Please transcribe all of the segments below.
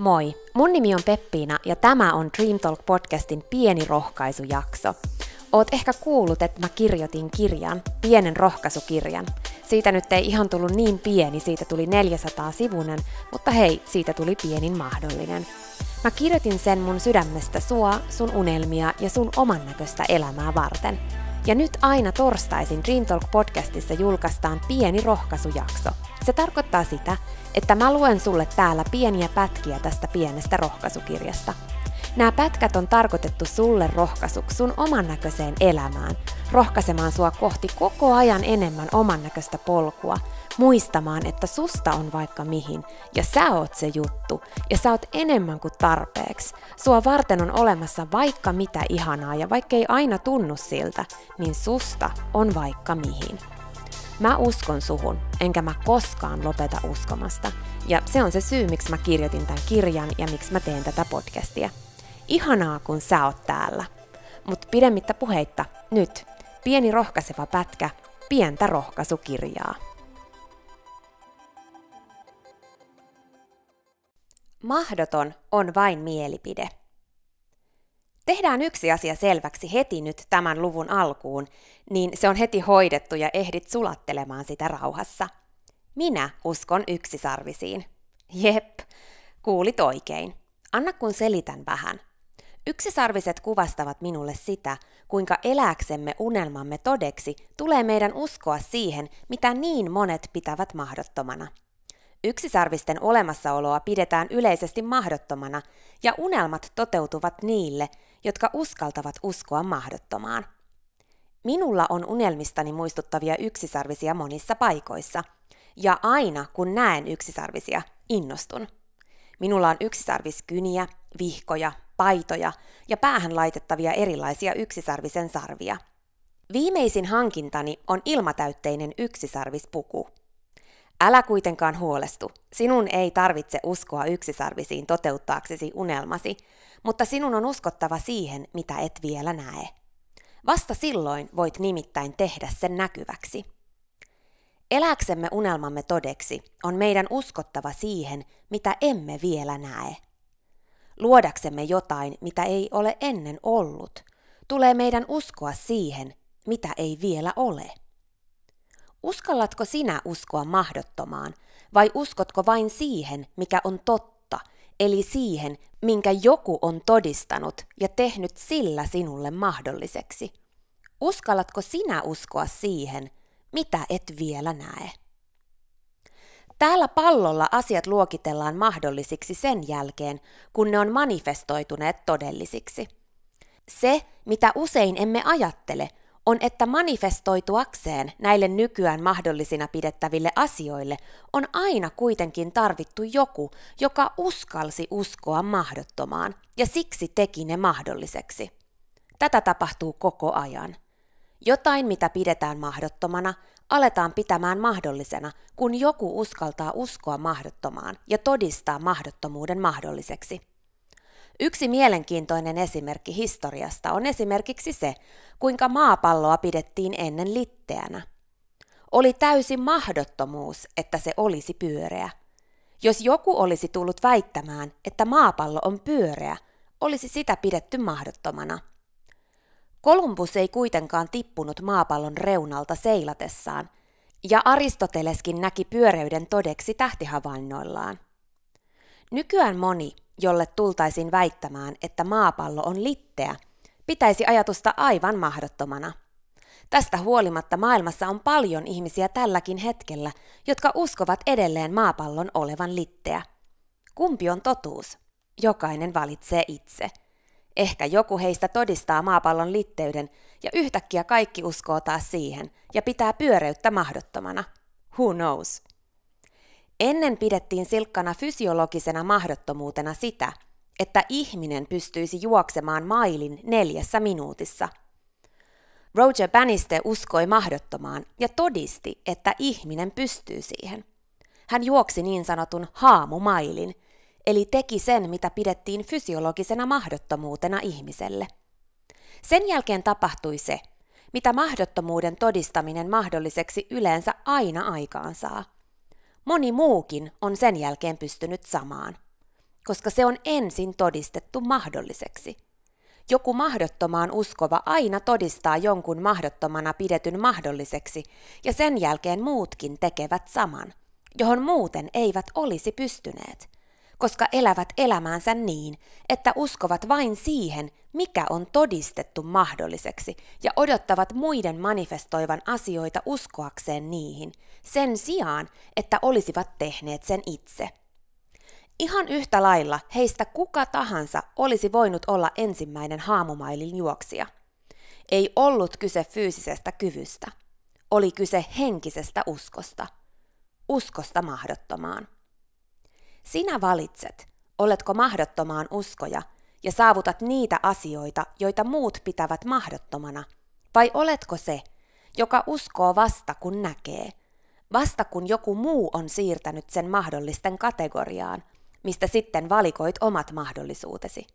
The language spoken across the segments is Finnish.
Moi, mun nimi on Peppiina ja tämä on Dream Talk podcastin pieni rohkaisujakso. Oot ehkä kuullut, että mä kirjoitin kirjan, pienen rohkaisukirjan. Siitä nyt ei ihan tullut niin pieni, siitä tuli 400 sivunen, mutta hei, siitä tuli pienin mahdollinen. Mä kirjoitin sen mun sydämestä sua, sun unelmia ja sun oman näköistä elämää varten. Ja nyt aina torstaisin Dream Talk podcastissa julkaistaan pieni rohkaisujakso. Se tarkoittaa sitä, että mä luen sulle täällä pieniä pätkiä tästä pienestä rohkaisukirjasta. Nämä pätkät on tarkoitettu sulle rohkaisuksi sun oman näköiseen elämään, rohkaisemaan sua kohti koko ajan enemmän oman näköistä polkua, muistamaan, että susta on vaikka mihin, ja sä oot se juttu, ja sä oot enemmän kuin tarpeeksi. Sua varten on olemassa vaikka mitä ihanaa, ja vaikka ei aina tunnu siltä, niin susta on vaikka mihin. Mä uskon suhun, enkä mä koskaan lopeta uskomasta. Ja se on se syy, miksi mä kirjoitin tämän kirjan ja miksi mä teen tätä podcastia. Ihanaa, kun sä oot täällä. Mutta pidemmittä puheitta, nyt pieni rohkaiseva pätkä, pientä rohkaisukirjaa. Mahdoton on vain mielipide. Tehdään yksi asia selväksi heti nyt tämän luvun alkuun, niin se on heti hoidettu ja ehdit sulattelemaan sitä rauhassa. Minä uskon yksisarvisiin. Jep, kuulit oikein. Anna kun selitän vähän. Yksisarviset kuvastavat minulle sitä, kuinka eläksemme unelmamme todeksi tulee meidän uskoa siihen, mitä niin monet pitävät mahdottomana. Yksisarvisten olemassaoloa pidetään yleisesti mahdottomana, ja unelmat toteutuvat niille, jotka uskaltavat uskoa mahdottomaan. Minulla on unelmistani muistuttavia yksisarvisia monissa paikoissa, ja aina kun näen yksisarvisia, innostun. Minulla on yksisarviskyniä, vihkoja, paitoja ja päähän laitettavia erilaisia yksisarvisen sarvia. Viimeisin hankintani on ilmatäytteinen yksisarvispuku. Älä kuitenkaan huolestu. Sinun ei tarvitse uskoa yksisarvisiin toteuttaaksesi unelmasi, mutta sinun on uskottava siihen, mitä et vielä näe. Vasta silloin voit nimittäin tehdä sen näkyväksi. Eläksemme unelmamme todeksi on meidän uskottava siihen, mitä emme vielä näe. Luodaksemme jotain, mitä ei ole ennen ollut, tulee meidän uskoa siihen, mitä ei vielä ole. Uskallatko sinä uskoa mahdottomaan, vai uskotko vain siihen, mikä on totta, eli siihen, minkä joku on todistanut ja tehnyt sillä sinulle mahdolliseksi? Uskallatko sinä uskoa siihen, mitä et vielä näe? Täällä pallolla asiat luokitellaan mahdollisiksi sen jälkeen, kun ne on manifestoituneet todellisiksi. Se, mitä usein emme ajattele, on, että manifestoituakseen näille nykyään mahdollisina pidettäville asioille on aina kuitenkin tarvittu joku, joka uskalsi uskoa mahdottomaan ja siksi teki ne mahdolliseksi. Tätä tapahtuu koko ajan. Jotain, mitä pidetään mahdottomana, aletaan pitämään mahdollisena, kun joku uskaltaa uskoa mahdottomaan ja todistaa mahdottomuuden mahdolliseksi. Yksi mielenkiintoinen esimerkki historiasta on esimerkiksi se, kuinka maapalloa pidettiin ennen litteänä. Oli täysi mahdottomuus, että se olisi pyöreä. Jos joku olisi tullut väittämään, että maapallo on pyöreä, olisi sitä pidetty mahdottomana. Kolumbus ei kuitenkaan tippunut maapallon reunalta seilatessaan, ja Aristoteleskin näki pyöreyden todeksi tähtihavainnoillaan. Nykyään moni, jolle tultaisiin väittämään, että maapallo on litteä, pitäisi ajatusta aivan mahdottomana. Tästä huolimatta maailmassa on paljon ihmisiä tälläkin hetkellä, jotka uskovat edelleen maapallon olevan litteä. Kumpi on totuus? Jokainen valitsee itse. Ehkä joku heistä todistaa maapallon litteyden ja yhtäkkiä kaikki uskoo taas siihen ja pitää pyöreyttä mahdottomana. Who knows? Ennen pidettiin silkkana fysiologisena mahdottomuutena sitä, että ihminen pystyisi juoksemaan mailin neljässä minuutissa. Roger Bannister uskoi mahdottomaan ja todisti, että ihminen pystyy siihen. Hän juoksi niin sanotun haamumailin, eli teki sen, mitä pidettiin fysiologisena mahdottomuutena ihmiselle. Sen jälkeen tapahtui se, mitä mahdottomuuden todistaminen mahdolliseksi yleensä aina aikaansaa – Moni muukin on sen jälkeen pystynyt samaan. koska se on ensin todistettu mahdolliseksi. Joku mahdottomaan uskova aina todistaa jonkun mahdottomana pidetyn mahdolliseksi, ja sen jälkeen muutkin tekevät saman, johon muuten eivät olisi pystyneet, koska elävät elämäänsä niin, että uskovat vain siihen, mikä on todistettu mahdolliseksi, ja odottavat muiden manifestoivan asioita uskoakseen niihin, sen sijaan, että olisivat tehneet sen itse. Ihan yhtä lailla heistä kuka tahansa olisi voinut olla ensimmäinen haamumailin juoksija. Ei ollut kyse fyysisestä kyvystä. Oli kyse henkisestä uskosta. Uskosta mahdottomaan. Sinä valitset, oletko mahdottomaan uskoja ja saavutat niitä asioita, joita muut pitävät mahdottomana, vai oletko se, joka uskoo vasta kun näkee, vasta kun joku muu on siirtänyt sen mahdollisten kategoriaan, mistä sitten valikoit omat mahdollisuutesi.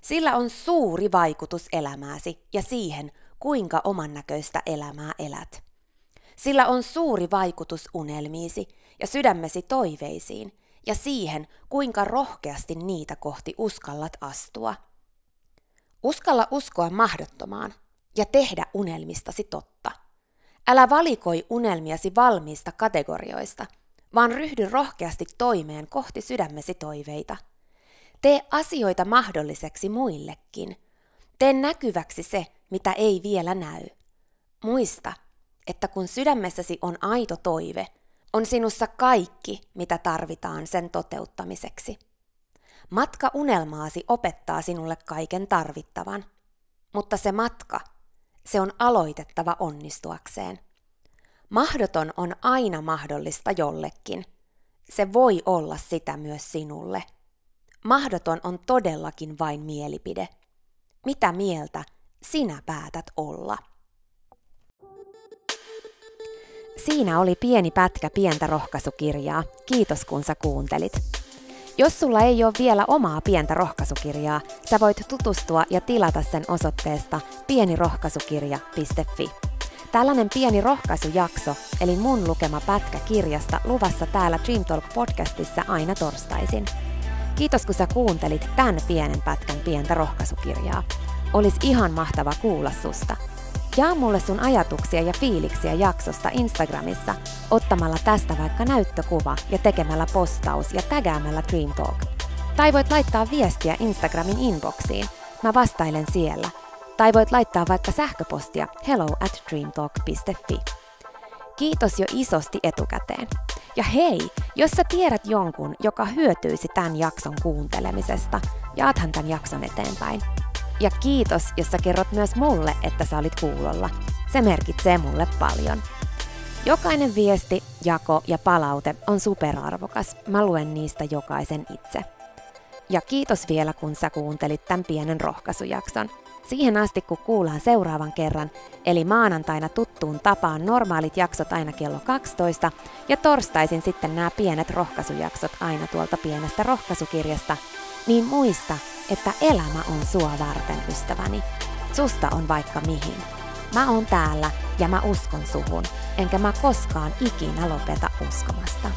Sillä on suuri vaikutus elämääsi ja siihen, kuinka oman näköistä elämää elät. Sillä on suuri vaikutus unelmiisi ja sydämesi toiveisiin ja siihen, kuinka rohkeasti niitä kohti uskallat astua. Uskalla uskoa mahdottomaan ja tehdä unelmistasi totta. Älä valikoi unelmiasi valmiista kategorioista – vaan ryhdy rohkeasti toimeen kohti sydämesi toiveita. Tee asioita mahdolliseksi muillekin. Tee näkyväksi se, mitä ei vielä näy. Muista, että kun sydämessäsi on aito toive, sinussa kaikki, mitä tarvitaan sen toteuttamiseksi. Matka unelmaasi opettaa sinulle kaiken tarvittavan, mutta se matka, se on aloitettava onnistuakseen. Mahdoton on aina mahdollista jollekin. Se voi olla sitä myös sinulle. Mahdoton on todellakin vain mielipide. Mitä mieltä sinä päätät olla? Siinä oli pieni pätkä pientä rohkaisukirjaa. Kiitos kun sä kuuntelit. Jos sulla ei ole vielä omaa pientä rohkaisukirjaa, sä voit tutustua ja tilata sen osoitteesta pienirohkaisukirja.fi. Tällainen pieni rohkaisujakso, eli mun lukema pätkä kirjasta luvassa täällä Dream Talk podcastissa aina torstaisin. Kiitos kun sä kuuntelit tämän pienen pätkän pientä rohkaisukirjaa. Olis ihan mahtava kuulla susta. Jaa mulle sun ajatuksia ja fiiliksiä jaksosta Instagramissa ottamalla tästä vaikka näyttökuva ja tekemällä postaus ja tägäämällä Dream Talk. Tai voit laittaa viestiä Instagramin inboxiin. Mä vastailen siellä – tai voit laittaa vaikka sähköpostia hello at dreamtalk.fi. Kiitos jo isosti etukäteen. Ja hei, jos sä tiedät jonkun, joka hyötyisi tämän jakson kuuntelemisesta, jaathan tämän jakson eteenpäin. Ja kiitos, jos sä kerrot myös mulle, että sä olit kuulolla. Se merkitsee mulle paljon. Jokainen viesti, jako ja palaute on superarvokas. Mä luen niistä jokaisen itse. Ja kiitos vielä, kun sä kuuntelit tämän pienen rohkaisujakson. Siihen asti, kun kuullaan seuraavan kerran, eli maanantaina tuttuun tapaan normaalit jaksot aina kello 12 ja torstaisin sitten nämä pienet rohkaisujaksot aina tuolta pienestä rohkaisukirjasta, niin muista, että elämä on sua varten, ystäväni. Susta on vaikka mihin. Mä oon täällä ja mä uskon suhun, enkä mä koskaan ikinä lopeta uskomasta.